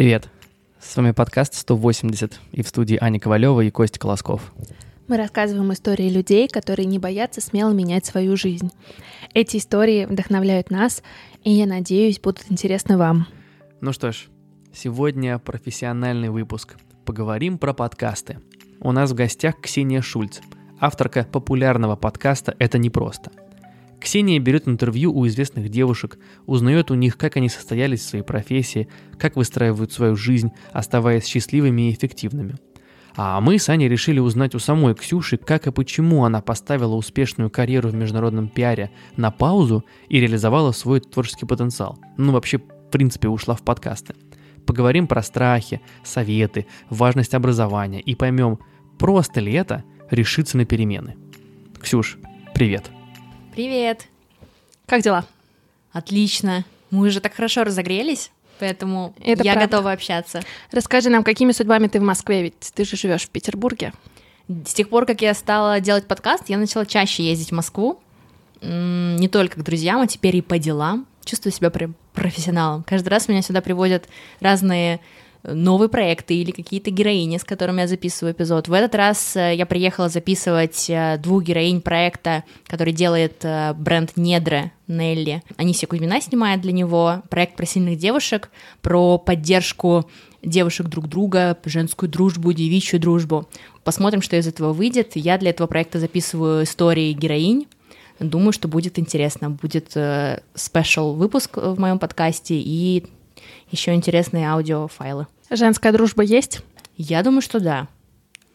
Привет! С вами подкаст 180 и в студии Аня Ковалева и Костя Колосков. Мы рассказываем истории людей, которые не боятся смело менять свою жизнь. Эти истории вдохновляют нас, и я надеюсь, будут интересны вам. Ну что ж, сегодня профессиональный выпуск. Поговорим про подкасты. У нас в гостях Ксения Шульц, авторка популярного подкаста «Это непросто». Ксения берет интервью у известных девушек, узнает у них, как они состоялись в своей профессии, как выстраивают свою жизнь, оставаясь счастливыми и эффективными. А мы с Аней решили узнать у самой Ксюши, как и почему она поставила успешную карьеру в международном пиаре на паузу и реализовала свой творческий потенциал. Ну, вообще, в принципе, ушла в подкасты. Поговорим про страхи, советы, важность образования и поймем, просто ли это решиться на перемены. Ксюш, привет. Привет. Как дела? Отлично. Мы уже так хорошо разогрелись, поэтому Это я правда. готова общаться. Расскажи нам, какими судьбами ты в Москве, ведь ты же живешь в Петербурге. С тех пор, как я стала делать подкаст, я начала чаще ездить в Москву. Не только к друзьям, а теперь и по делам. Чувствую себя прям профессионалом. Каждый раз меня сюда приводят разные новые проекты или какие-то героини, с которыми я записываю эпизод. В этот раз э, я приехала записывать э, двух героинь проекта, который делает э, бренд Недре Нелли. Анисия Кузьмина снимает для него проект про сильных девушек, про поддержку девушек друг друга, женскую дружбу, девичью дружбу. Посмотрим, что из этого выйдет. Я для этого проекта записываю истории героинь. Думаю, что будет интересно. Будет э, спешл выпуск в моем подкасте и еще интересные аудиофайлы. Женская дружба есть? Я думаю, что да.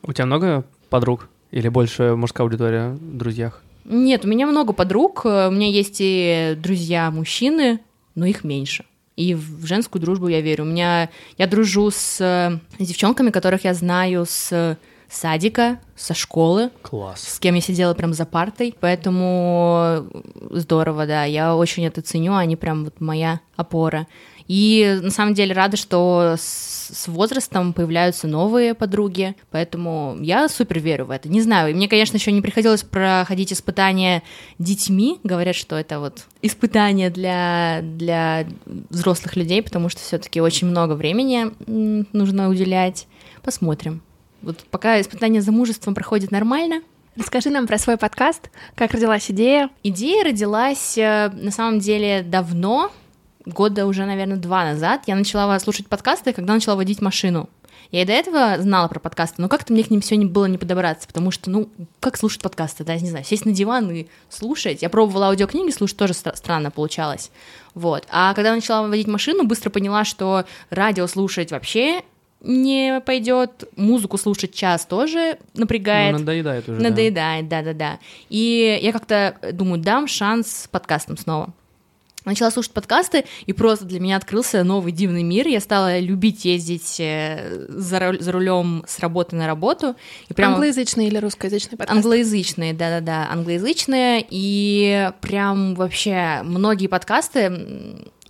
У тебя много подруг? Или больше мужская аудитория в друзьях? Нет, у меня много подруг, э, у меня есть и друзья мужчины, но их меньше. И в женскую дружбу я верю. У меня я дружу с, э, с девчонками, которых я знаю с садика, со школы, Класс. с кем я сидела прям за партой, поэтому здорово, да, я очень это ценю, они прям вот моя опора. И на самом деле рада, что с, возрастом появляются новые подруги, поэтому я супер верю в это. Не знаю, и мне, конечно, еще не приходилось проходить испытания детьми, говорят, что это вот испытание для, для взрослых людей, потому что все-таки очень много времени нужно уделять. Посмотрим. Вот пока испытание замужеством проходит нормально, Расскажи нам про свой подкаст, как родилась идея. Идея родилась э, на самом деле давно, года уже, наверное, два назад. Я начала слушать подкасты, когда начала водить машину. Я и до этого знала про подкасты, но как-то мне к ним все не было не подобраться, потому что, ну, как слушать подкасты, да, не знаю, сесть на диван и слушать. Я пробовала аудиокниги слушать, тоже стра- странно получалось. Вот. А когда начала водить машину, быстро поняла, что радио слушать вообще не пойдет, музыку слушать час тоже напрягает. Ну, надоедает уже. да. Надоедает, да-да-да. И я как-то думаю, дам шанс подкастам снова. Начала слушать подкасты, и просто для меня открылся новый дивный мир. Я стала любить ездить э, за, руль- за рулем с работы на работу. И прям Англоязычный или русскоязычный подкаст? Англоязычные, да-да-да, англоязычные, и прям вообще многие подкасты,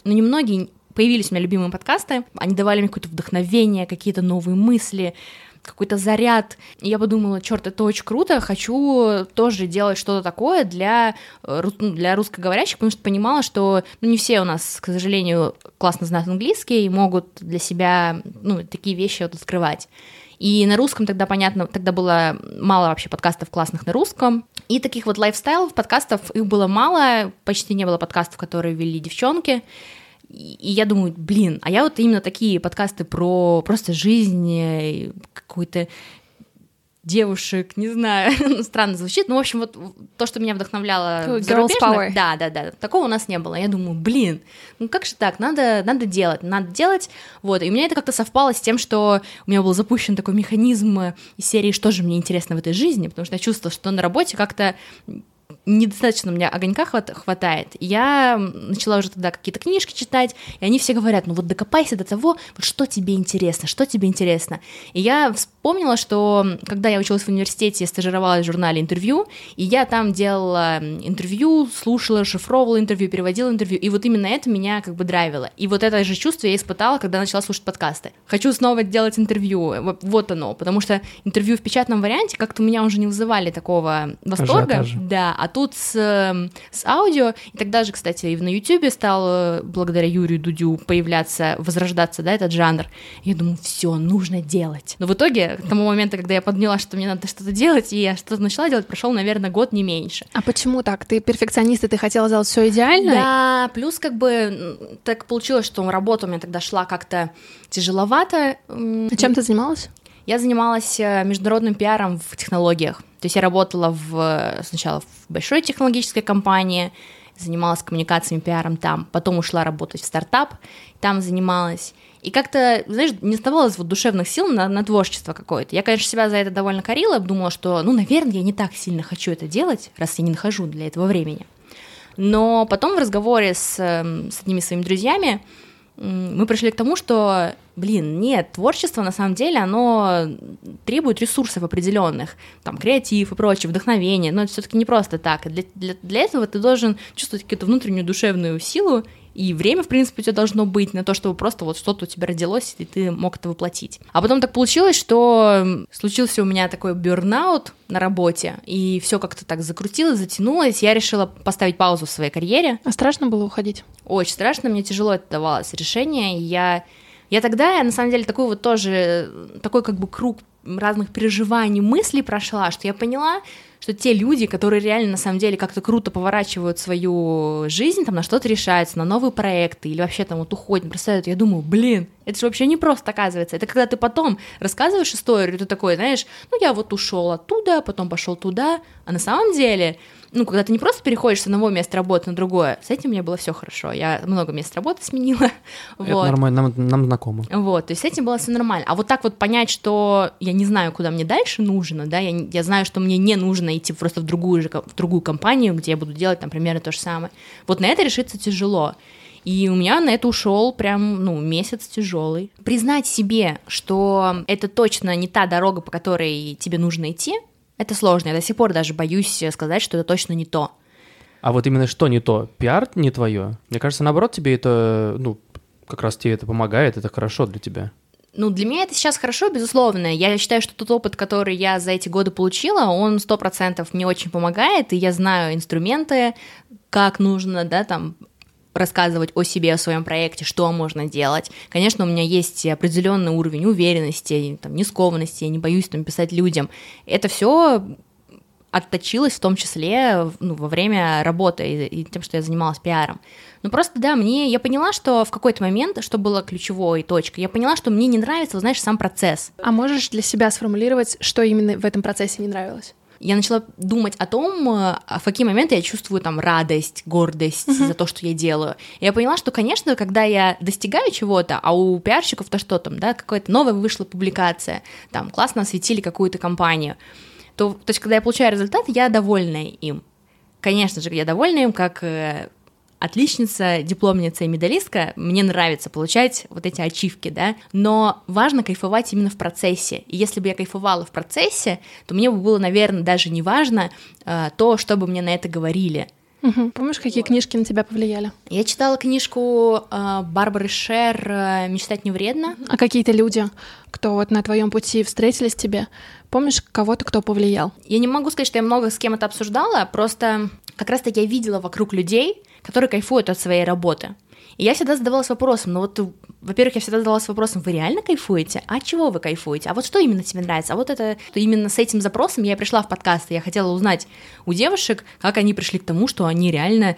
ну не многие, появились у меня любимые подкасты, они давали мне какое-то вдохновение, какие-то новые мысли, какой-то заряд. И я подумала, черт, это очень круто, хочу тоже делать что-то такое для, э, ну, для русскоговорящих, потому что понимала, что ну, не все у нас, к сожалению, классно знают английский и могут для себя ну, такие вещи вот открывать. И на русском тогда, понятно, тогда было мало вообще подкастов классных на русском. И таких вот лайфстайлов подкастов их было мало, почти не было подкастов, которые вели девчонки. И я думаю, блин, а я вот именно такие подкасты про просто жизнь, какую-то девушек, не знаю, ну, странно звучит, но, в общем, вот то, что меня вдохновляло зарубежно, да, да, да, такого у нас не было. Я думаю, блин, ну как же так, надо, надо делать, надо делать, вот, и у меня это как-то совпало с тем, что у меня был запущен такой механизм из серии «Что же мне интересно в этой жизни?», потому что я чувствовала, что на работе как-то недостаточно у меня огонька хват- хватает. Я начала уже тогда какие-то книжки читать, и они все говорят, ну вот докопайся до того, вот что тебе интересно, что тебе интересно. И я вспомнила, что когда я училась в университете, я стажировалась в журнале «Интервью», и я там делала интервью, слушала, шифровывала интервью, переводила интервью, и вот именно это меня как бы драйвило. И вот это же чувство я испытала, когда начала слушать подкасты. Хочу снова делать интервью, Вот- вот оно, потому что интервью в печатном варианте как-то у меня уже не вызывали такого восторга, Ажиотажа. да, а тут с, эм, с аудио, и тогда же, кстати, и на YouTube стал э, благодаря Юрию Дудю появляться, возрождаться, да, этот жанр. Я думаю, все, нужно делать. Но в итоге, к тому моменту, когда я подняла, что мне надо что-то делать, и я что-то начала делать, прошел, наверное, год не меньше. А почему так? Ты перфекционист, и ты хотела сделать все идеально? Да, плюс как бы так получилось, что работа у меня тогда шла как-то тяжеловато. А чем ты занималась? Я занималась э, международным пиаром в технологиях. То есть я работала в, сначала в большой технологической компании, занималась коммуникациями, пиаром там, потом ушла работать в стартап, там занималась. И как-то, знаешь, не оставалось вот душевных сил на, на творчество какое-то. Я, конечно, себя за это довольно корила, думала, что, ну, наверное, я не так сильно хочу это делать, раз я не нахожу для этого времени. Но потом в разговоре с, эм, с одними своими друзьями мы пришли к тому, что, блин, нет, творчество на самом деле, оно требует ресурсов определенных, там, креатив и прочее, вдохновение, но это все-таки не просто так. Для, для, для этого ты должен чувствовать какую-то внутреннюю душевную силу и время, в принципе, у тебя должно быть на то, чтобы просто вот что-то у тебя родилось, и ты мог это воплотить. А потом так получилось, что случился у меня такой бернаут на работе, и все как-то так закрутилось, затянулось. Я решила поставить паузу в своей карьере. А страшно было уходить? Очень страшно, мне тяжело это давалось решение. Я, я тогда, на самом деле, такой вот тоже, такой как бы круг разных переживаний, мыслей прошла, что я поняла, что те люди, которые реально на самом деле как-то круто поворачивают свою жизнь, там на что-то решаются, на новые проекты или вообще там вот уходят, представляют, я думаю, блин, это же вообще не просто оказывается. Это когда ты потом рассказываешь историю, ты такой, знаешь, ну я вот ушел оттуда, потом пошел туда, а на самом деле ну, когда ты не просто переходишь с одного места работы на другое, с этим мне было все хорошо. Я много мест работы сменила. Это вот. нормально, нам, нам знакомо. Вот, то есть с этим было все нормально. А вот так вот понять, что я не знаю, куда мне дальше нужно, да, я, я знаю, что мне не нужно идти просто в другую, же, в другую компанию, где я буду делать там примерно то же самое. Вот на это решиться тяжело. И у меня на это ушел прям, ну, месяц тяжелый. Признать себе, что это точно не та дорога, по которой тебе нужно идти, это сложно. Я до сих пор даже боюсь сказать, что это точно не то. А вот именно что не то? Пиар не твое? Мне кажется, наоборот, тебе это, ну, как раз тебе это помогает, это хорошо для тебя. Ну, для меня это сейчас хорошо, безусловно. Я считаю, что тот опыт, который я за эти годы получила, он сто процентов мне очень помогает, и я знаю инструменты, как нужно, да, там, рассказывать о себе, о своем проекте, что можно делать. Конечно, у меня есть определенный уровень уверенности, там, нескованности, я не боюсь там писать людям. Это все отточилось в том числе ну, во время работы и, и тем, что я занималась пиаром. Ну просто да, мне я поняла, что в какой-то момент, что было ключевой точкой, я поняла, что мне не нравится, знаешь, сам процесс. А можешь для себя сформулировать, что именно в этом процессе не нравилось? Я начала думать о том, э, в какие моменты я чувствую там радость, гордость uh-huh. за то, что я делаю. И я поняла, что, конечно, когда я достигаю чего-то, а у пиарщиков-то что там, да, какая-то новая вышла публикация, там классно осветили какую-то компанию, то, то есть, когда я получаю результат, я довольна им. Конечно же, я довольна им, как э, отличница, дипломница и медалистка, мне нравится получать вот эти ачивки, да, но важно кайфовать именно в процессе. И если бы я кайфовала в процессе, то мне бы было, наверное, даже не важно э, то, чтобы мне на это говорили. Угу. Помнишь, какие вот. книжки на тебя повлияли? Я читала книжку э, Барбары Шер э, «Мечтать не вредно». А какие-то люди, кто вот на твоем пути встретились тебе, помнишь кого-то, кто повлиял? Я не могу сказать, что я много с кем это обсуждала, просто как раз-таки я видела вокруг людей, которые кайфуют от своей работы. И я всегда задавалась вопросом, ну вот, во-первых, я всегда задавалась вопросом, вы реально кайфуете? А чего вы кайфуете? А вот что именно тебе нравится? А вот это, именно с этим запросом я пришла в подкаст, и я хотела узнать у девушек, как они пришли к тому, что они реально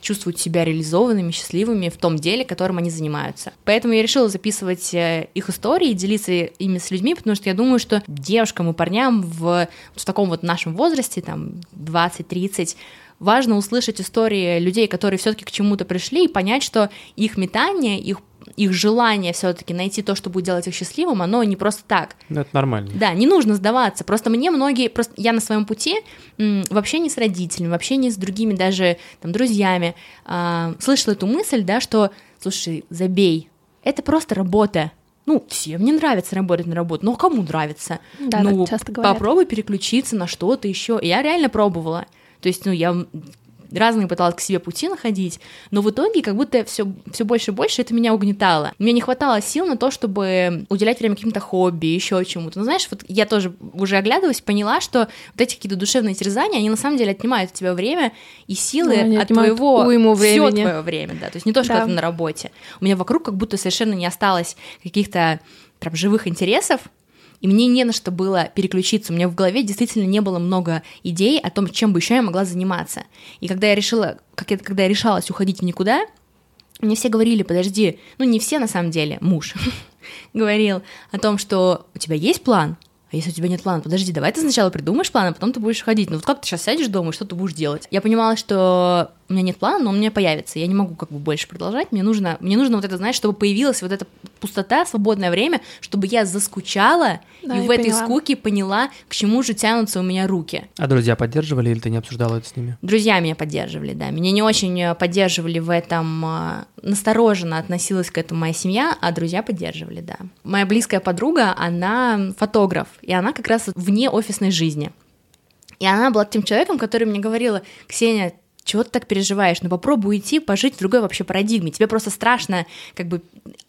чувствуют себя реализованными, счастливыми в том деле, которым они занимаются. Поэтому я решила записывать э, их истории делиться ими с людьми, потому что я думаю, что девушкам и парням в, в таком вот нашем возрасте, там, 20-30, важно услышать истории людей, которые все-таки к чему-то пришли, и понять, что их метание, их их желание все-таки найти то, что будет делать их счастливым, оно не просто так. Ну, это нормально. Да, не нужно сдаваться. Просто мне многие, просто я на своем пути м, в общении с родителями, в общении с другими даже там друзьями э, слышала эту мысль, да, что, слушай, забей, это просто работа. Ну, всем не нравится работать на работу, но кому нравится? Да, ну, часто говорят. попробуй переключиться на что-то еще. Я реально пробовала. То есть, ну, я разные пыталась к себе пути находить, но в итоге как будто все, все больше и больше это меня угнетало. Мне не хватало сил на то, чтобы уделять время каким-то хобби, еще чему-то. Ну, знаешь, вот я тоже уже оглядываясь, поняла, что вот эти какие-то душевные терзания, они на самом деле отнимают у тебя время и силы Ну, от твоего уйму все времени. твое время, да. То есть не то, что Да. это на работе. У меня вокруг как будто совершенно не осталось каких-то прям живых интересов, и мне не на что было переключиться. У меня в голове действительно не было много идей о том, чем бы еще я могла заниматься. И когда я решила, как я, когда я решалась уходить в никуда, мне все говорили, подожди, ну не все на самом деле, муж говорил о том, что у тебя есть план, а если у тебя нет плана, подожди, давай ты сначала придумаешь план, а потом ты будешь ходить. Ну вот как ты сейчас сядешь дома и что ты будешь делать? Я понимала, что у меня нет плана, но он у меня появится. Я не могу как бы больше продолжать. Мне нужно, мне нужно вот это, знаешь, чтобы появилась вот эта пустота, свободное время, чтобы я заскучала Да, и я в этой поняла. скуке поняла, к чему же тянутся у меня руки. А друзья поддерживали или ты не обсуждала это с ними? Друзья меня поддерживали, да. Меня не очень э, поддерживали в этом, э, настороженно относилась к этому моя семья, а друзья поддерживали, да. Моя близкая подруга, она фотограф, и она как раз вне офисной жизни. И она была тем человеком, который мне говорила, Ксения, чего ты так переживаешь? Ну попробуй уйти, пожить в другой вообще парадигме. Тебе просто страшно как бы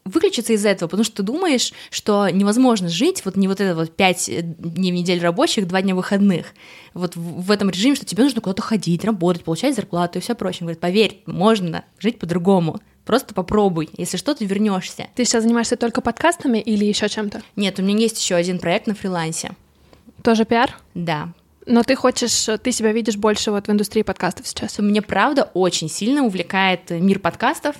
выключиться из этого, потому что ты думаешь, что невозможно жить, вот не вот это вот пять э, дней в неделю рабочих, два дня выходных. Вот в, в этом режиме, что тебе нужно куда-то ходить, работать, получать зарплату и все прочее. Он говорит, поверь, можно жить по-другому. Просто попробуй. Если что, ты вернешься. Ты сейчас занимаешься только подкастами или еще чем-то? Нет, у меня есть еще один проект на фрилансе. Тоже пиар? Да. Но ты хочешь, ты себя видишь больше вот в индустрии подкастов сейчас. Мне правда очень сильно увлекает мир подкастов,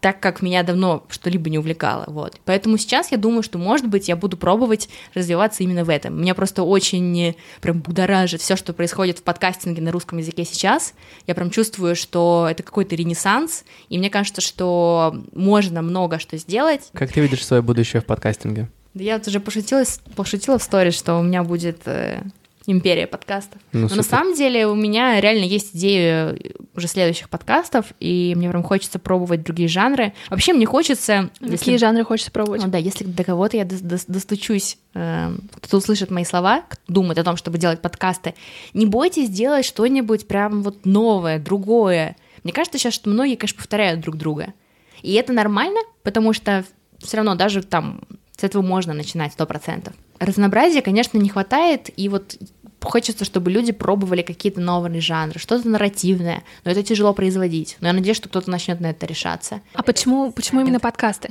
так как меня давно что-либо не увлекало, вот. Поэтому сейчас я думаю, что, может быть, я буду пробовать развиваться именно в этом. Меня просто очень э, прям будоражит все, что происходит в подкастинге на русском языке сейчас. Я прям чувствую, что это какой-то ренессанс, и мне кажется, что можно много что сделать. Как ты видишь свое будущее в подкастинге? Да я вот уже пошутила, пошутила в сторис, что у меня будет э, империя подкастов. Ну, Но на супер. самом деле у меня реально есть идеи уже следующих подкастов, и мне прям хочется пробовать другие жанры. Вообще мне хочется... Какие жанры хочется пробовать? Ну да, если до кого-то я дос- дос- достучусь, э, кто услышит мои слова, кто думает о том, чтобы делать подкасты, не бойтесь делать что-нибудь прям вот новое, другое. Мне кажется сейчас, что многие, конечно, повторяют друг друга. И это нормально, потому что все равно даже там с этого можно начинать сто процентов. Разнообразия, конечно, не хватает, и вот хочется, чтобы люди пробовали какие-то новые жанры, что-то нарративное, но это тяжело производить. Но я надеюсь, что кто-то начнет на это решаться. А почему, почему именно подкасты?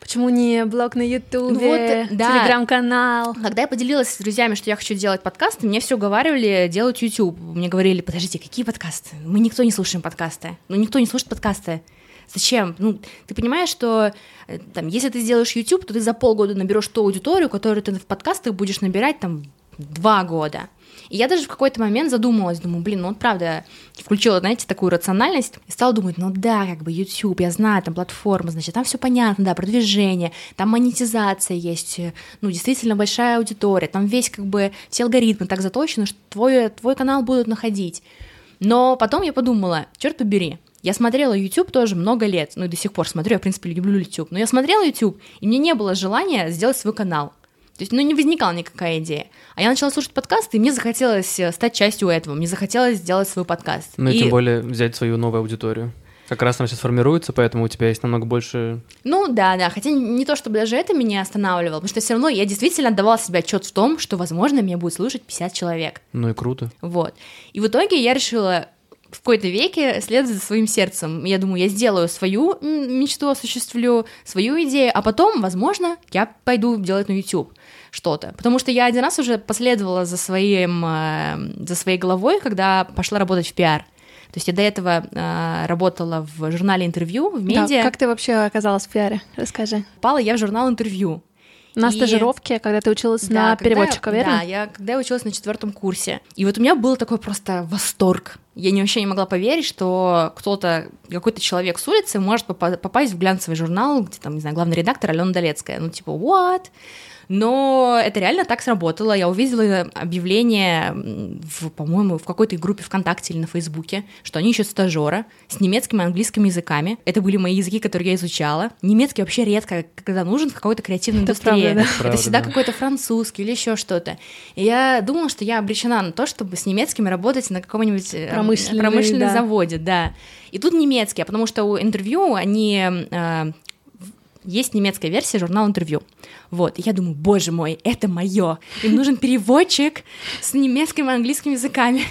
Почему не блог на Ютубе, Вот, да. телеграм-канал? Когда я поделилась с друзьями, что я хочу делать подкасты, мне все говорили делать YouTube. Мне говорили, подождите, какие подкасты? Мы никто не слушаем подкасты. Ну, никто не слушает подкасты. Зачем? Ну, ты понимаешь, что э, там, если ты сделаешь YouTube, то ты за полгода наберешь ту аудиторию, которую ты в подкастах будешь набирать там два года. И я даже в какой-то момент задумалась, думаю, блин, ну вот правда, включила, знаете, такую рациональность и стала думать, ну да, как бы YouTube, я знаю, там платформа, значит, там все понятно, да, продвижение, там монетизация есть, э, ну, действительно большая аудитория, там весь как бы все алгоритмы так заточены, что твой, твой канал будут находить. Но потом я подумала, черт побери, я смотрела YouTube тоже много лет, ну и до сих пор смотрю, я, в принципе, люблю YouTube, но я смотрела YouTube, и мне не было желания сделать свой канал. То есть, ну, не возникала никакая идея. А я начала слушать подкасты, и мне захотелось э, стать частью этого, мне захотелось сделать свой подкаст. Ну и, И- тем более взять свою новую аудиторию. Как раз она сейчас формируется, поэтому у тебя есть намного больше... Ну да, да, хотя не то, чтобы даже это меня останавливало, потому что все равно я действительно отдавала себе отчет в том, что, возможно, меня будет слушать 50 человек. Ну и круто. Вот. И в итоге я решила в какой-то веке следовать за своим сердцем. Я думаю, я сделаю свою мечту, осуществлю свою идею, а потом, возможно, я пойду делать на YouTube что-то. Потому что я один раз уже последовала за, своим, э, за своей головой, когда пошла работать в пиар. То есть я до этого э, работала в журнале интервью, в Да, медиа. как ты вообще оказалась в пиаре? Расскажи. Попала я в журнал интервью. На И- стажировке, когда ты училась Да, на когда переводчика, я- верно? Да, я когда я училась на четвертом курсе. И вот у меня был такой просто восторг. Я не, вообще не могла поверить, что кто-то, какой-то человек с улицы может попа- попасть в глянцевый журнал, где там, не знаю, главный редактор Алена Долецкая. Ну, типа, what? Но это реально так сработало. Я увидела объявление, в, по-моему, в какой-то группе ВКонтакте или на Фейсбуке, что они ищут стажера с немецким и английским языками. Это были мои языки, которые я изучала. Немецкий вообще редко, когда нужен в какой-то креативной Это индустрии. правда, да. Это Правда, всегда да. какой-то французский или еще что-то. И я думала, что я обречена на то, чтобы с немецкими работать на каком-нибудь э, Промышленный, промышленном да. заводе, да. И тут немецкий, а потому что у интервью они э, есть немецкая версия журнала интервью. Вот, и я думаю, боже мой, это мое. Им нужен переводчик с немецким и английским языками.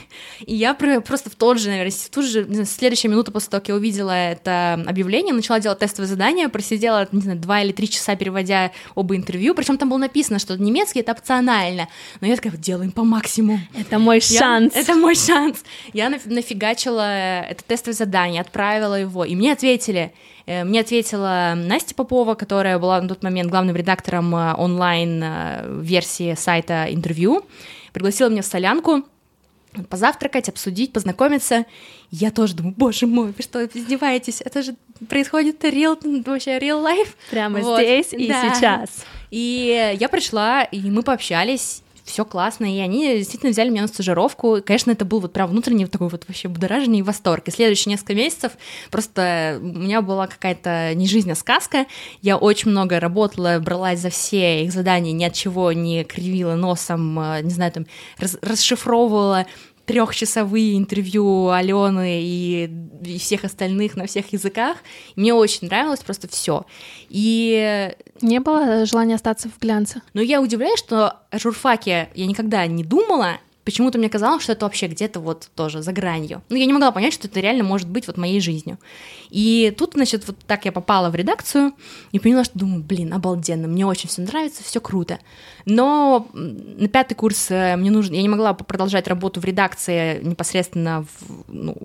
И я про- просто в тот же, наверное, в ту же, следующая минута после того, как я увидела это объявление, начала делать тестовое задание, просидела, не знаю, два или три часа, переводя оба интервью. Причем там было написано, что немецкий это опционально. Но я такая, делаем по максимуму. Это мой Я- шанс. Это мой шанс. Я наф- нафигачила это тестовое задание, отправила его, и мне ответили. Э, Мне ответила Настя Попова, которая была на тот момент главным редактором э, онлайн-версии сайта интервью. Пригласила меня в солянку позавтракать, обсудить, познакомиться. Я тоже думаю, боже мой, вы что, издеваетесь? Это же происходит real, вообще real life. Прямо Вот, здесь и да. сейчас. И я пришла, и мы пообщались, все классно, и они действительно взяли меня на стажировку. И, конечно, это был вот прям внутренний вот такой вот вообще будоражение восторг. И следующие несколько месяцев просто у меня была какая-то не жизнь, а сказка. Я очень много работала, бралась за все их задания, ни от чего не кривила носом, э, не знаю, там, расшифровывала трехчасовые интервью Алены и, и всех остальных на всех языках. Мне очень нравилось просто все. И Не было желания остаться в глянце? но я удивляюсь, что о журфаке я никогда не думала. Почему-то мне казалось, что это вообще где-то вот тоже за гранью. Ну, я не могла понять, что это реально может быть вот моей жизнью. И тут, значит, вот так я попала в редакцию и поняла, что думаю, блин, обалденно, мне очень все нравится, все круто. Но на пятый курс э, мне нужно, я не могла продолжать работу в редакции непосредственно в, ну,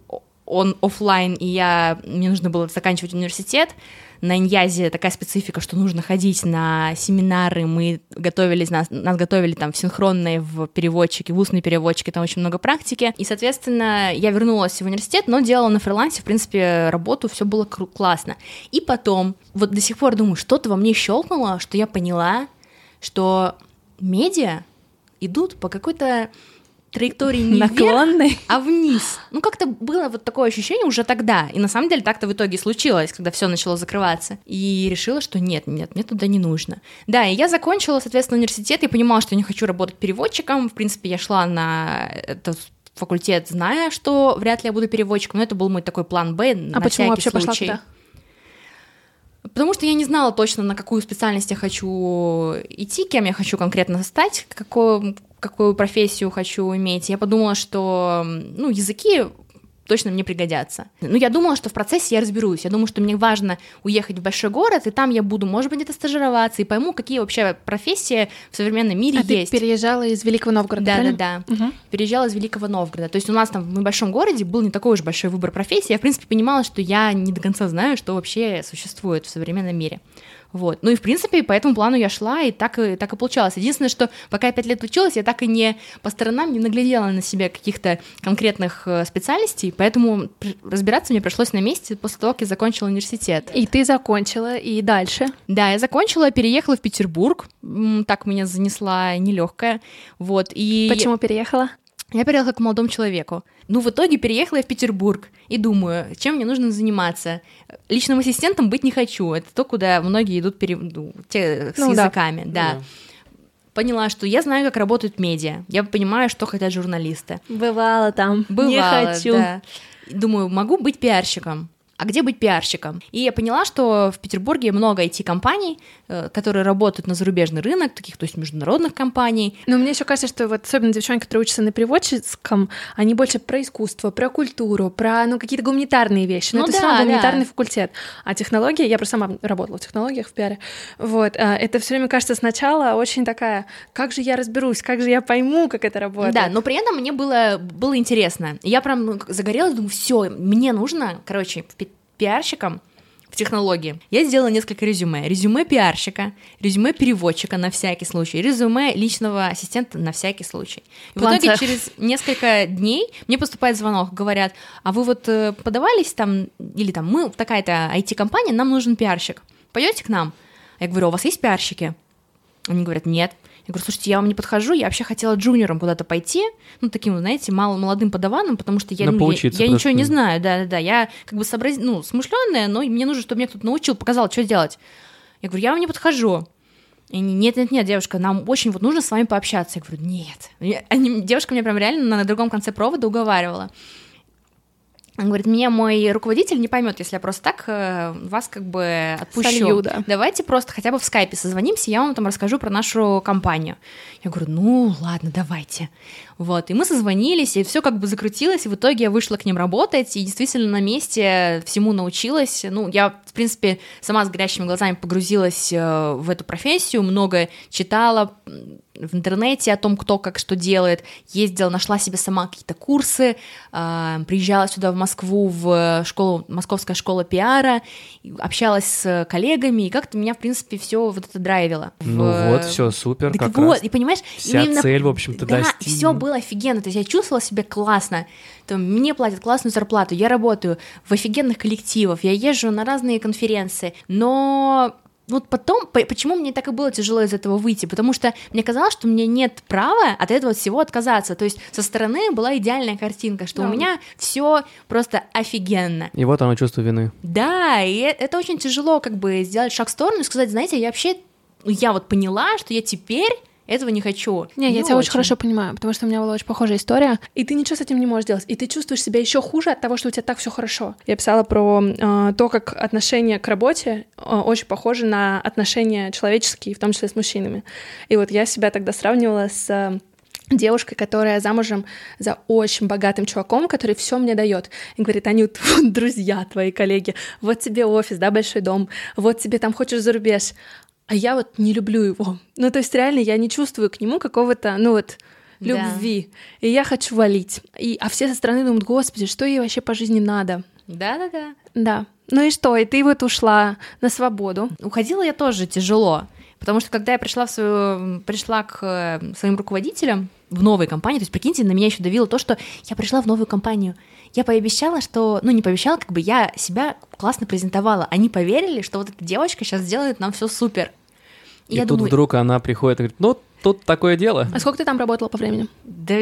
он оффлайн, и я, мне нужно было заканчивать университет. На Иньязе такая специфика, что нужно ходить на семинары, мы готовились, нас, нас готовили там в синхронные, в переводчики, в устные переводчики, там очень много практики. И, соответственно, я вернулась в университет, но делала на фрилансе, в принципе, работу, все было классно. И потом, вот до сих пор думаю, что-то во мне щелкнуло, что я поняла, что медиа идут по какой-то траектории не вверх, Наклонный. а вниз. Ну, как-то было вот такое ощущение уже тогда. И на самом деле так-то в итоге случилось, когда все начало закрываться. И решила, что нет, нет, мне туда не нужно. Да, и я закончила, соответственно, университет, и понимала, что я не хочу работать переводчиком. В принципе, я шла на этот факультет, зная, что вряд ли я буду переводчиком, но это был мой такой план Б на А почему всякий вообще пошла случай. туда? Потому что я не знала точно, на какую специальность я хочу идти, кем я хочу конкретно стать, какую, какую профессию хочу иметь. Я подумала, что ну, языки точно мне пригодятся. Ну, я думала, что в процессе я разберусь. Я думаю, что мне важно уехать в большой город, и там я буду, может быть, где-то стажироваться, и пойму, какие вообще профессии в современном мире А ты есть. переезжала из Великого Новгорода, Да, да, правильно? да. Мгм. Переезжала из Великого Новгорода. То есть у нас там в небольшом городе был не такой уж большой выбор профессий. Я, в принципе, понимала, что я не до конца знаю, что вообще существует в современном мире. Вот. Ну и, в принципе, по этому плану я шла, и так и, так и получалось. Единственное, что пока я пять лет училась, я так и не по сторонам не наглядела на себя каких-то конкретных э, специальностей, поэтому разбираться мне пришлось на месте после того, как я закончила университет. И ты закончила, и дальше? Да, я закончила, переехала в Петербург, так меня занесла нелегкая, вот, и... Почему переехала? Я переехала к молодому человеку. Ну, в итоге переехала я в Петербург и думаю, чем мне нужно заниматься. Личным ассистентом быть не хочу. Это то, куда многие идут пере... ну, те, с Ну да. языками. Да. Поняла, что я знаю, как работают медиа. Я понимаю, что хотят журналисты. Бывала там. Бывало, не хочу. да. Думаю, могу быть пиарщиком. А где быть пиарщиком? И я поняла, что в Петербурге много IT-компаний, э, которые работают на зарубежный рынок, таких, то есть международных компаний, Но мне еще кажется, что вот особенно девчонки, которые учатся на переводческом, они больше про искусство, про культуру, про ну, какие-то гуманитарные вещи. Но Ну это да, все равно да. гуманитарный факультет. А технологии, я просто сама работала в технологиях, в пиаре. Вот, а, это все время кажется сначала очень такая, как же я разберусь, как же я пойму, как это работает. Да, но при этом мне было, было интересно. Я прям ну, загорелась, думаю, все, мне нужно, короче, пи- пиарщиком в технологии. Я сделала несколько резюме. Резюме пиарщика, резюме переводчика на всякий случай, резюме личного ассистента на всякий случай. И в План итоге С. через несколько дней мне поступает звонок, говорят, а вы вот э, подавались там, или там мы, такая-то IT-компания, нам нужен пиарщик. Пойдете к нам? Я говорю, «А у вас есть пиарщики? Они говорят, нет. Я говорю, слушайте, я вам не подхожу, я вообще хотела джуниором куда-то пойти, ну, таким, знаете, мало молодым подаваном, потому что я, Да, ну, я, я ничего не знаю, да-да-да, я как бы сообраз... ну, смышленная, но мне нужно, чтобы меня кто-то научил, показал, что делать. Я говорю, я вам не подхожу. И они, нет, нет, нет, девушка, нам очень вот нужно с вами пообщаться. Я говорю, нет. Они, девушка меня прям реально на другом конце провода уговаривала. Он говорит, меня мой руководитель не поймет, если я просто так э, вас как бы отпущу. Солью, да. Давайте просто хотя бы в скайпе созвонимся, я вам там расскажу про нашу компанию. Я говорю, ну ладно, давайте. Вот, и мы созвонились, и все как бы закрутилось, и в итоге я вышла к ним работать, и действительно на месте всему научилась. Ну, я, в принципе, сама с горящими глазами погрузилась э, в эту профессию, много читала в интернете о том, кто как что делает, ездила, нашла себе сама какие-то курсы, э, приезжала сюда в Москву в школу, Московская школа пиара, общалась с коллегами, и как-то меня, в принципе, все вот это драйвило. Ну В- вот, все супер, так как вот, раз. и понимаешь, вся именно- цель, в общем-то, да, достигнута. все было офигенно, то есть я чувствовала себя классно, там, мне платят классную зарплату, я работаю в офигенных коллективах, я езжу на разные конференции, но вот потом, по- почему мне так и было тяжело из этого выйти? Потому что мне казалось, что мне нет права от этого всего отказаться. То есть со стороны была идеальная картинка, что Да. у меня все просто офигенно. И вот оно чувство вины. Да, и э- это очень тяжело как бы сделать шаг в сторону и сказать, знаете, я вообще, ну, я вот поняла, что я теперь этого не хочу. Не, я тебя очень хорошо понимаю, потому что у меня была очень похожая история, и ты ничего с этим не можешь делать, и ты чувствуешь себя еще хуже от того, что у тебя так все хорошо. Я писала про э, то, как отношение к работе э, очень похоже на отношения человеческие, в том числе с мужчинами. И вот я себя тогда сравнивала с э, девушкой, которая замужем за очень богатым чуваком, который все мне дает. И говорит, Анют, вот друзья твои, коллеги, вот тебе офис, да, большой дом, вот тебе там хочешь за рубеж. А я вот не люблю его. Ну, то есть реально я не чувствую к нему какого-то, ну вот, Да. любви. И я хочу валить. И, а все со стороны думают, господи, что ей вообще по жизни надо? Да-да-да. Да. Ну и что? И ты вот ушла на свободу. Уходила я тоже тяжело, потому что когда я пришла, в свою, пришла к э, своим руководителям в новой компании, то есть, прикиньте, на меня еще давило то, что я пришла в новую компанию. Я пообещала, что... Ну, не пообещала, как бы я себя классно презентовала. Они поверили, что вот эта девочка сейчас сделает нам все супер. И, я тут думаю, вдруг она приходит и говорит, ну, тут такое дело. А сколько ты там работала по времени? да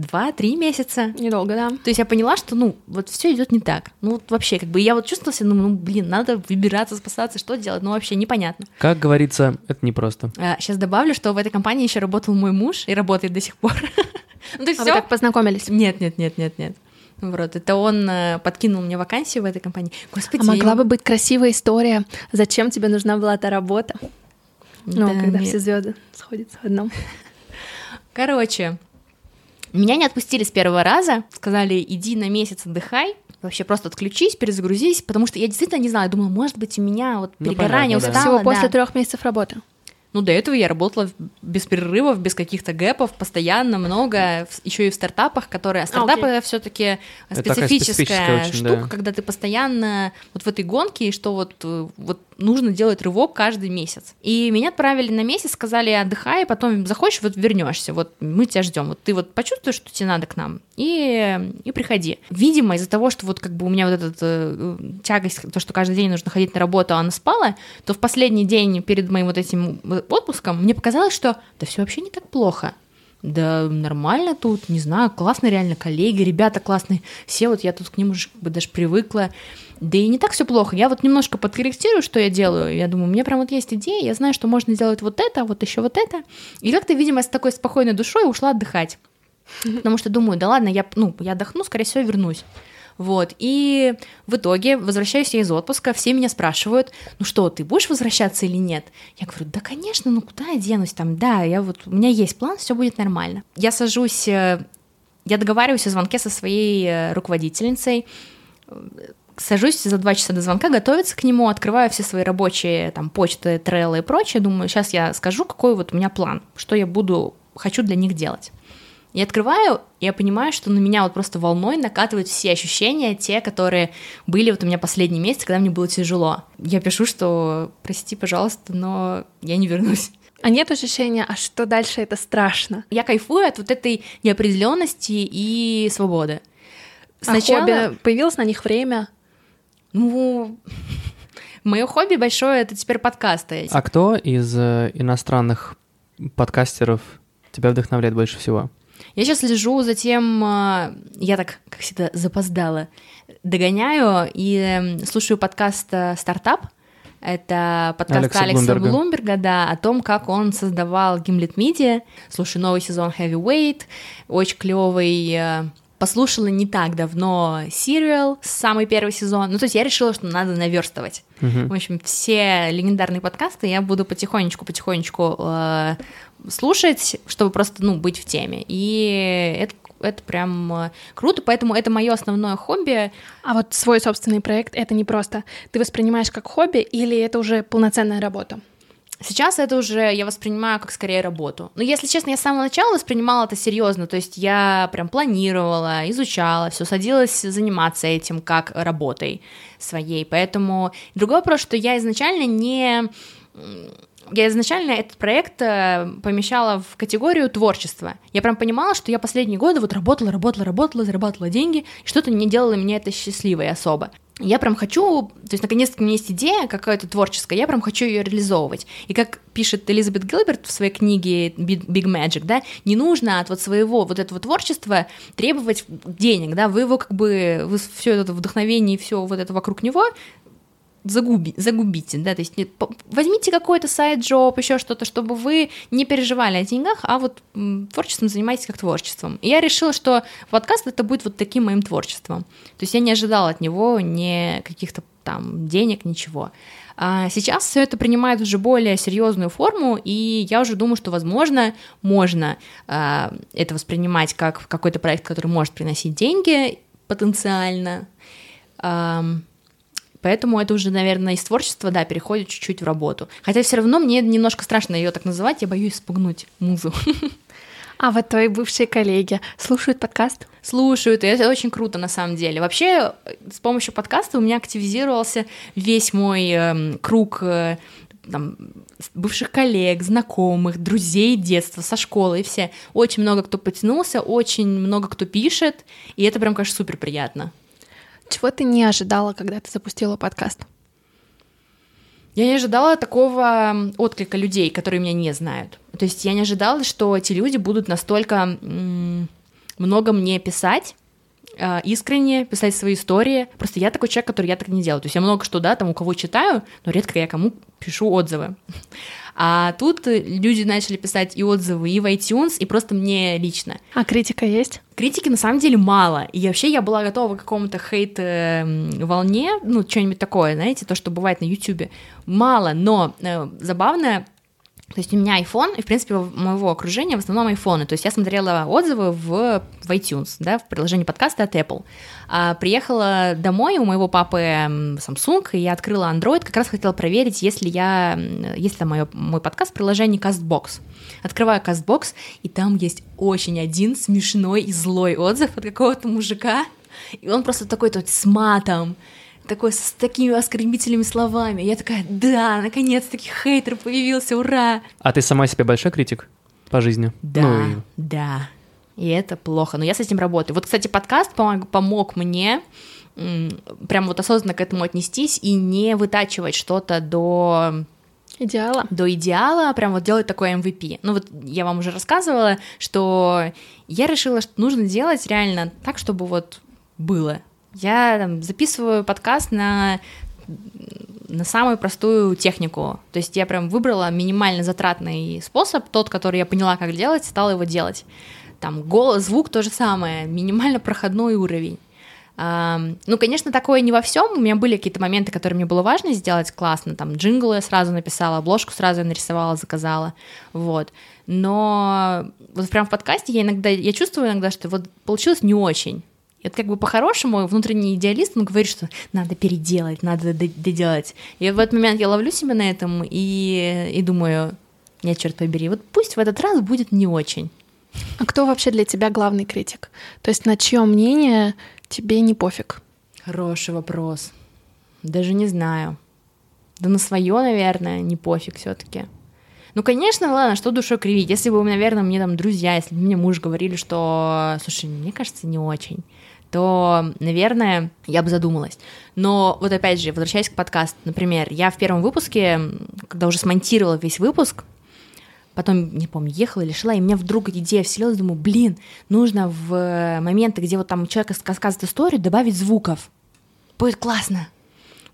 два-три месяца. Недолго, да. То есть я поняла, что, ну, вот все идет не так. Ну, вот вообще, как бы я вот чувствовала себя, ну, ну, блин, надо выбираться, спасаться, что делать, ну, вообще непонятно. Как говорится, это непросто. сейчас добавлю, что в этой компании еще работал мой муж и работает до сих пор. Ну, то есть А вы всё- как познакомились? Нет, нет, нет, нет, нет. Вот, это он э, подкинул мне вакансию в этой компании. Господи, А могла бы быть красивая история, зачем тебе нужна была та работа? Ну, Да, когда нет. все звезды сходятся в одном. Короче, меня не отпустили с первого раза, сказали, иди на месяц отдыхай, вообще просто отключись, перезагрузись, потому что я действительно не знаю, думала, может быть, у меня вот Ну, перегорание, понятно, да. устала, Всего после да. трех месяцев работы. Ну, до этого я работала без перерывов, без каких-то гэпов, постоянно много, еще и в стартапах, которые... А стартапы все-таки Это такая специфическая, специфическая очень, штука, да. когда ты постоянно вот в этой гонке, и что вот, э, вот нужно делать рывок каждый месяц. И меня отправили на месяц, сказали, отдыхай, потом захочешь, вот вернешься, вот мы тебя ждем, вот ты вот почувствуешь, что тебе надо к нам, и, и приходи. Видимо, из-за того, что вот как бы у меня вот эта э, тягость, то, что каждый день нужно ходить на работу, она спала, то в последний день перед моим вот этим э, отпуском мне показалось, что да все вообще не так плохо. Да нормально тут, не знаю, классные реально коллеги, ребята классные, все вот я тут к ним уже как бы даже привыкла. Да и не так все плохо. Я вот немножко подкорректирую, что я делаю. Я думаю, у меня прям вот есть идея, я знаю, что можно сделать вот это, вот еще вот это. И как-то, видимо, с такой спокойной душой ушла отдыхать. Потому что думаю, да ладно, я, ну, я отдохну, скорее всего, вернусь. Вот, и в итоге возвращаюсь я из отпуска, все меня спрашивают, ну что, ты будешь возвращаться или нет? Я говорю, да, конечно, ну куда я денусь там, да, я вот, у меня есть план, все будет нормально. Я сажусь, э, я договариваюсь о звонке со своей э, руководительницей, сажусь за два часа до звонка, готовиться к нему, открываю все свои рабочие там почты, треллы и прочее, думаю, сейчас я скажу, какой вот у меня план, что я буду, хочу для них делать. Я открываю, и я понимаю, что на меня вот просто волной накатывают все ощущения, те, которые были вот у меня последний месяц, когда мне было тяжело. Я пишу, что прости, пожалуйста, но я не вернусь. А нет ощущения, а что дальше это страшно? Я кайфую от вот этой неопределенности и свободы. А хобби, появилось на них время? Ну, Мое хобби большое — это теперь подкасты. А кто из э, иностранных подкастеров тебя вдохновляет больше всего? Я сейчас слежу за тем, э, я так, как всегда, запоздала, догоняю и эм, слушаю подкаст э, «Стартап», это подкаст Алекса Алекса, Блумберга. Блумберга, да, о том, как он создавал Gimlet Media. Слушай, новый сезон Heavyweight, очень клевый. э, Послушала не так давно Serial, самый первый сезон. Ну, то есть я решила, что надо наверстывать. Мгм. В общем, все легендарные подкасты я буду потихонечку-потихонечку э, слушать, чтобы просто, ну, быть в теме. И это, это прям э, круто, поэтому это мое основное хобби. А вот свой собственный проект — это не просто. Ты воспринимаешь как хобби или это уже полноценная работа? Сейчас это уже я воспринимаю как скорее работу. Но если честно, я с самого начала воспринимала это серьезно, то есть я прям планировала, изучала, все садилась заниматься этим как работой своей. Поэтому другой вопрос, что я изначально не я изначально этот проект э, помещала в категорию творчества. Я прям понимала, что я последние годы вот работала, работала, работала, зарабатывала деньги, и что-то не делало меня это счастливой особо. Я прям хочу, то есть наконец-то у меня есть идея какая-то творческая, я прям хочу ее реализовывать. И как пишет Элизабет Гилберт в своей книге Big Magic, да, не нужно от вот своего вот этого творчества требовать денег, да, вы его как бы, вы все это вдохновение и все вот это вокруг него загуби, загубите, да, то есть не- по- возьмите какой-то сайт-джоб, еще что-то, чтобы вы не переживали о деньгах, а вот творчеством занимайтесь как творчеством. И я решила, что подкаст это будет вот таким моим творчеством. То есть я не ожидала от него ни каких-то там денег, ничего. А сейчас все это принимает уже более серьезную форму, и я уже думаю, что, возможно, можно а, это воспринимать как какой-то проект, который может приносить деньги потенциально. Ам, Поэтому это уже, наверное, из творчества, да, переходит чуть-чуть в работу. Хотя все равно мне немножко страшно ее так называть, я боюсь спугнуть музу. А вот твои бывшие коллеги слушают подкаст? Слушают, и это очень круто на самом деле. Вообще, э, с помощью подкаста у меня активизировался весь мой эм, круг э, там, бывших коллег, знакомых, друзей детства, со школы, и все. Очень много кто потянулся, очень много кто пишет, и это прям, конечно, супер приятно. Чего ты не ожидала, когда ты запустила подкаст? Я не ожидала такого отклика людей, которые меня не знают. То есть я не ожидала, что эти люди будут настолько много мне писать, искренне писать свои истории. Просто я такой человек, который я так не делаю. То есть я много что, да, там у кого читаю, но редко я кому пишу отзывы. А тут э, люди начали писать и отзывы, и в iTunes, и просто мне лично. А критика есть? Критики на самом деле мало. И вообще я была готова к какому-то хейт-волне, ну, что-нибудь такое, знаете, то, что бывает на Ютубе. Мало, но э, забавно, то есть у меня iPhone, и, в принципе, моего окружения в основном айфоны. То есть я смотрела отзывы в, в iTunes, да, в приложении подкаста от Apple. А приехала домой, у моего папы Samsung, и я открыла Android, как раз хотела проверить, если я, м, есть ли моё, мой подкаст в приложении CastBox. Открываю CastBox, и там есть очень один смешной и злой отзыв от какого-то мужика, и он просто такой тут с матом, такой с такими оскорбительными словами. Я такая, да, наконец-таки хейтер появился, ура! А ты сама себе большой критик по жизни? Да, Ну и да. И это плохо, но я с этим работаю. Вот, кстати, подкаст помог, помог мне прям вот осознанно к этому отнестись и не вытачивать что-то до Идеала? до идеала, прям вот делать такой MVP. Ну вот я вам уже рассказывала, что я решила, что нужно делать реально так, чтобы вот было. Я там, записываю подкаст на на самую простую технику. То есть я прям выбрала минимально затратный способ, тот, который я поняла, как делать, стала его делать. Там голос, звук то же самое, минимально проходной уровень. Ну, конечно, такое не во всем. У меня были какие-то моменты, которые мне было важно сделать классно. Там джингл я сразу написала, обложку сразу я нарисовала, заказала. Вот. Но вот прям в подкасте я иногда, я чувствую иногда, что вот получилось не очень. Это как бы по-хорошему внутренний идеалист, он говорит, что надо переделать, надо доделать. И в этот момент я ловлю себя на этом и, и думаю, нет, черт побери, вот пусть в этот раз будет не очень. А кто вообще для тебя главный критик? То есть на чье мнение тебе не пофиг? Хороший вопрос. Даже не знаю. Да на свое, наверное, не пофиг все-таки. Ну, конечно, ладно, что душой кривить. Если бы, наверное, мне там друзья, если бы мне муж говорили, что, слушай, мне кажется, не очень, то, наверное, я бы задумалась. Но вот опять же, возвращаясь к подкасту, например, я в первом выпуске, когда уже смонтировала весь выпуск, потом, не помню, ехала или шла, и мне вдруг идея вселилась, думаю, блин, нужно в моменты, где вот там человек рассказывает историю, добавить звуков. Будет классно.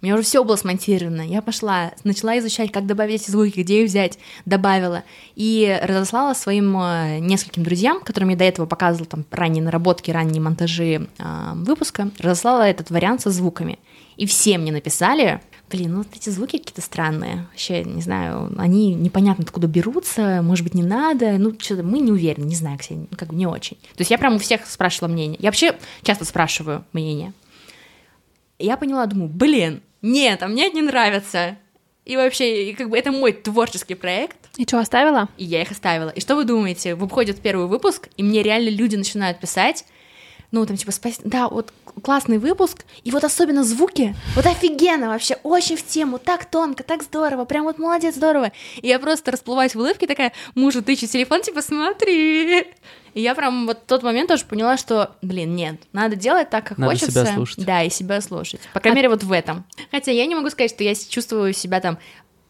Меня уже все было смонтировано. Я пошла, начала изучать, как добавить эти звуки, где их взять, добавила. И разослала своим э, нескольким друзьям, которым я до этого показывала там ранние наработки, ранние монтажи э, выпуска, разослала этот вариант со звуками. И все мне написали, блин, ну вот эти звуки какие-то странные. Вообще, не знаю, они непонятно откуда берутся, может быть, не надо. Ну, что-то мы не уверены, не знаю, Ксения, как бы не очень. То есть я прям у всех спрашивала мнение. Я вообще часто спрашиваю мнение. Я поняла, думаю, блин, нет, а мне это не нравится. И вообще, как бы это мой творческий проект. И что, оставила? И я их оставила. И что вы думаете? Выходит первый выпуск, и мне реально люди начинают писать, ну, там, типа, спасибо, да, вот классный выпуск, и вот особенно звуки, вот офигенно вообще, очень в тему, так тонко, так здорово, прям вот молодец, здорово. И я просто расплываюсь в улыбке, такая, мужу тычу телефон, типа, смотри. И я прям вот в тот момент тоже поняла, что, блин, нет, надо делать так, как надо хочется. себя слушать. Да, и себя слушать. По крайней а... мере, вот в этом. Хотя я не могу сказать, что я чувствую себя там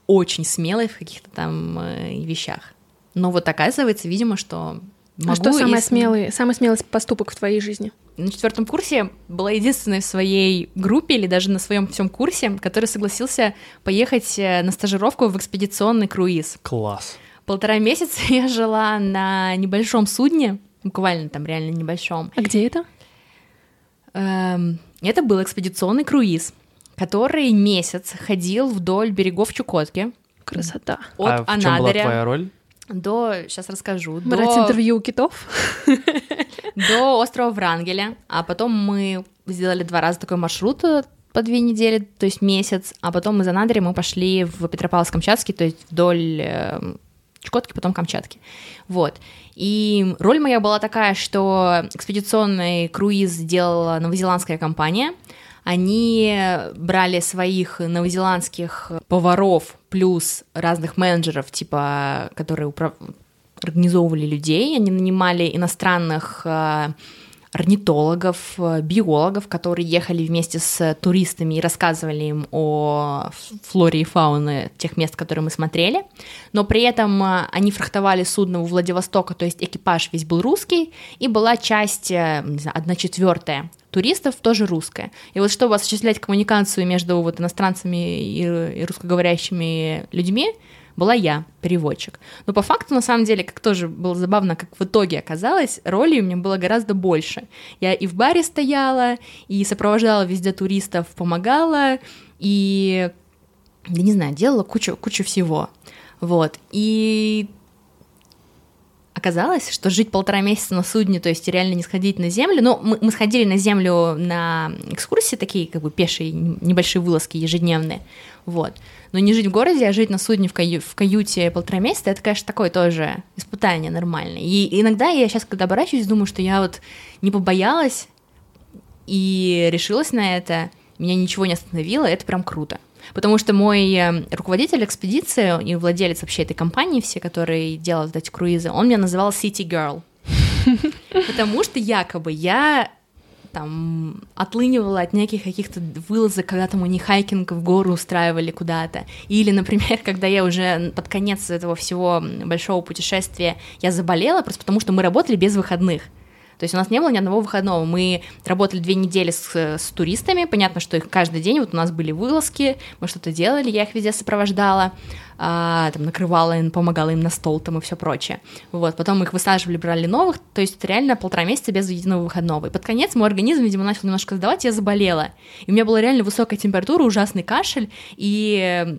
очень смелой в каких-то там э, вещах. Но вот оказывается, видимо, что Могу, а что самый если... смелый, самый смелый поступок в твоей жизни? На четвертом курсе была единственной в своей группе или даже на своем всем курсе, который согласился поехать э, на стажировку в экспедиционный круиз. Класс. Полтора месяца я жила на небольшом судне, буквально там реально небольшом. А где это? Эм, это был экспедиционный круиз, который месяц ходил вдоль берегов Чукотки. Красота. От а в чем была твоя роль? До, сейчас расскажу, Брать до... интервью у китов? До острова Врангеля, а потом мы сделали два раза такой маршрут э, по две недели, то есть месяц, а потом из Анадыря мы пошли в Петропавловск-Камчатский, то есть вдоль э, Чукотки, потом Камчатки. Вот. И роль моя была такая, что экспедиционный круиз сделала новозеландская компания — они брали своих новозеландских поваров плюс разных менеджеров, типа, которые управ... организовывали людей, они нанимали иностранных э, орнитологов, биологов, которые ехали вместе с туристами и рассказывали им о флоре и фауне тех мест, которые мы смотрели. Но при этом э, они фрахтовали судно у Владивостока, то есть экипаж весь был русский, и была часть, э, не знаю, одна четвертая туристов тоже русская. И вот чтобы осуществлять коммуникацию между вот иностранцами и, и русскоговорящими людьми, была я, переводчик. Но по факту, на самом деле, как тоже было забавно, как в итоге оказалось, роли у меня было гораздо больше. Я и в баре стояла, и сопровождала везде туристов, помогала, и, я не знаю, делала кучу, кучу всего. Вот. И оказалось, что жить полтора месяца на судне, то есть реально не сходить на землю, ну, мы, мы сходили на землю на экскурсии, такие как бы пешие небольшие вылазки ежедневные, вот. Но не жить в городе, а жить на судне в, каю в каюте полтора месяца, это, конечно, такое тоже испытание нормальное. И иногда я сейчас, когда оборачиваюсь, думаю, что я вот не побоялась и решилась на это, меня ничего не остановило, это прям круто. Потому что мой э, руководитель экспедиции и владелец вообще этой компании, все, которые делают эти круизы, он меня называл City Girl. Потому что якобы я там отлынивала от неких каких-то вылазок, когда там у них хайкинг в гору устраивали куда-то. Или, например, когда я уже под конец этого всего большого путешествия я заболела, просто потому что мы работали без выходных. То есть у нас не было ни одного выходного. Мы работали две недели с, с туристами. Понятно, что их каждый день вот у нас были вылазки, мы что-то делали, я их везде сопровождала, а, там накрывала им, помогала им на стол там и все прочее. Вот, потом мы их высаживали, брали новых. То есть реально полтора месяца без единого выходного. И под конец мой организм, видимо, начал немножко сдавать, я заболела. И у меня была реально высокая температура, ужасный кашель, и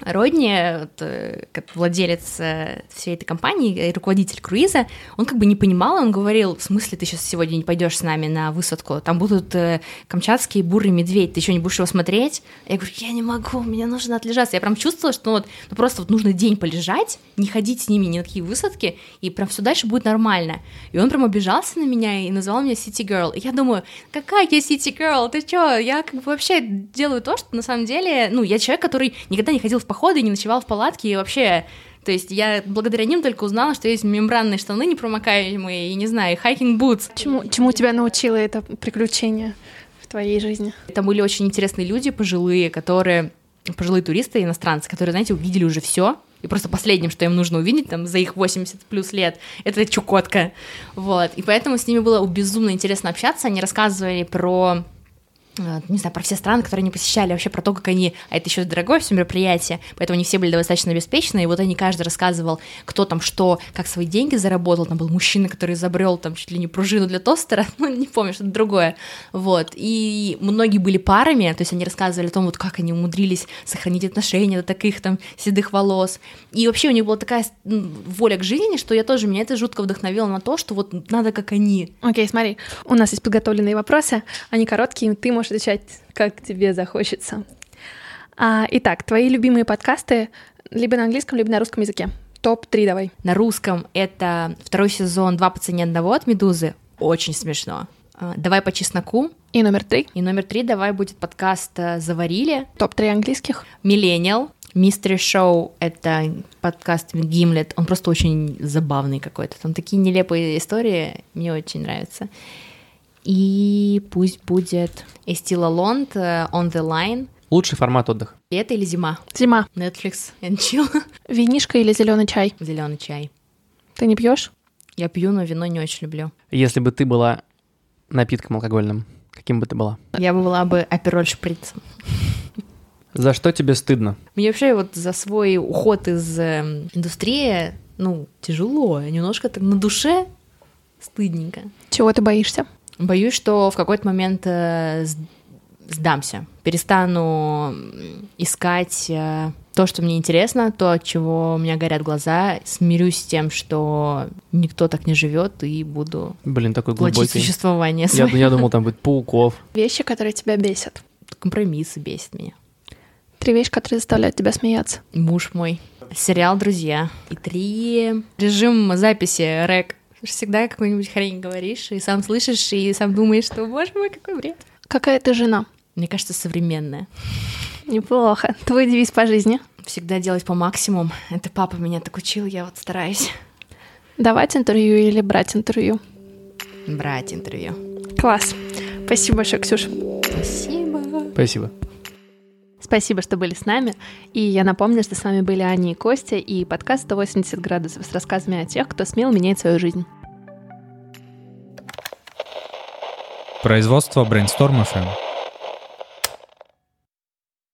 Родни, вот, э, как владелец э, всей этой компании, руководитель круиза, он как бы не понимал, он говорил, в смысле ты сейчас сегодня не пойдешь с нами на высадку, там будут э, камчатские бурый медведь, ты еще не будешь его смотреть? Я говорю, я не могу, мне нужно отлежаться. Я прям чувствовала, что ну, вот, ну, просто вот нужно день полежать, не ходить с ними ни на какие высадки, и прям все дальше будет нормально. И он прям обижался на меня и назвал меня City Girl. И я думаю, какая я City Girl, ты что? Я как бы вообще делаю то, что на самом деле, ну, я человек, который никогда не ходил в походы, не ночевал в палатке и вообще То есть я благодаря ним только узнала, что есть мембранные штаны непромокаемые и, не знаю, хайкинг бутс. Чему, чему тебя научило это приключение в твоей жизни? Там были очень интересные люди, пожилые, которые пожилые туристы, иностранцы, которые, знаете, увидели уже все, и просто последним, что им нужно увидеть там за их 80 плюс лет, это Чукотка, вот, и поэтому с ними было безумно интересно общаться, они рассказывали про не знаю, про все страны, которые они посещали, вообще про то, как они, а это еще дорогое все мероприятие, поэтому они все были достаточно обеспечены, и вот они каждый рассказывал, кто там что, как свои деньги заработал, там был мужчина, который изобрел там чуть ли не пружину для тостера, ну, не помню, что-то другое, вот, и многие были парами, то есть они рассказывали о том, вот как они умудрились сохранить отношения до таких там седых волос, и вообще у них была такая воля к жизни, что я тоже, меня это жутко вдохновило на то, что вот надо как они. Окей, okay, смотри, у нас есть подготовленные вопросы, они короткие, ты можешь отвечать, как тебе захочется. А, итак, твои любимые подкасты либо на английском, либо на русском языке. Топ-3 давай. На русском это второй сезон «Два по цене одного» от «Медузы». Очень смешно. А, «Давай по чесноку». И номер три. И номер три давай будет подкаст э, «Заварили». Топ-3 английских. «Миллениал». Мистери Шоу — это подкаст Гимлет, он просто очень забавный какой-то. Там такие нелепые истории, мне очень нравятся. И пусть будет Estila Lond э, On The Line. Лучший формат отдыха. Лето или зима? Зима. Netflix and chill. Винишка или зеленый чай? Зеленый чай. Ты не пьешь? Я пью, но вино не очень люблю. Если бы ты была напитком алкогольным, каким бы ты была? Я бы была бы апероль шприц. За что тебе стыдно? Мне вообще вот за свой уход из э, индустрии, ну, тяжело, немножко так на душе стыдненько. Чего ты боишься? Боюсь, что в какой-то момент э, сдамся, перестану искать э, то, что мне интересно, то, от чего у меня горят глаза, смирюсь с тем, что никто так не живет, и буду Блин, такой глубокий. существование я, я думал, там будет пауков. Вещи, которые тебя бесят. Компромиссы бесят меня. Три вещи, которые заставляют тебя смеяться. Муж мой. Сериал «Друзья». И три... Режим записи, рек всегда какую-нибудь хрень говоришь, и сам слышишь, и сам думаешь, что, боже мой, какой бред. Какая ты жена? Мне кажется, современная. Неплохо. Твой девиз по жизни? Всегда делать по максимуму. Это папа меня так учил, я вот стараюсь. Давать интервью или брать интервью? Брать интервью. Класс. Спасибо большое, Ксюш. Спасибо. Спасибо. Спасибо, что были с нами. И я напомню, что с вами были Аня и Костя и подкаст 180 градусов с рассказами о тех, кто смел менять свою жизнь. Производство Brainstorm FM.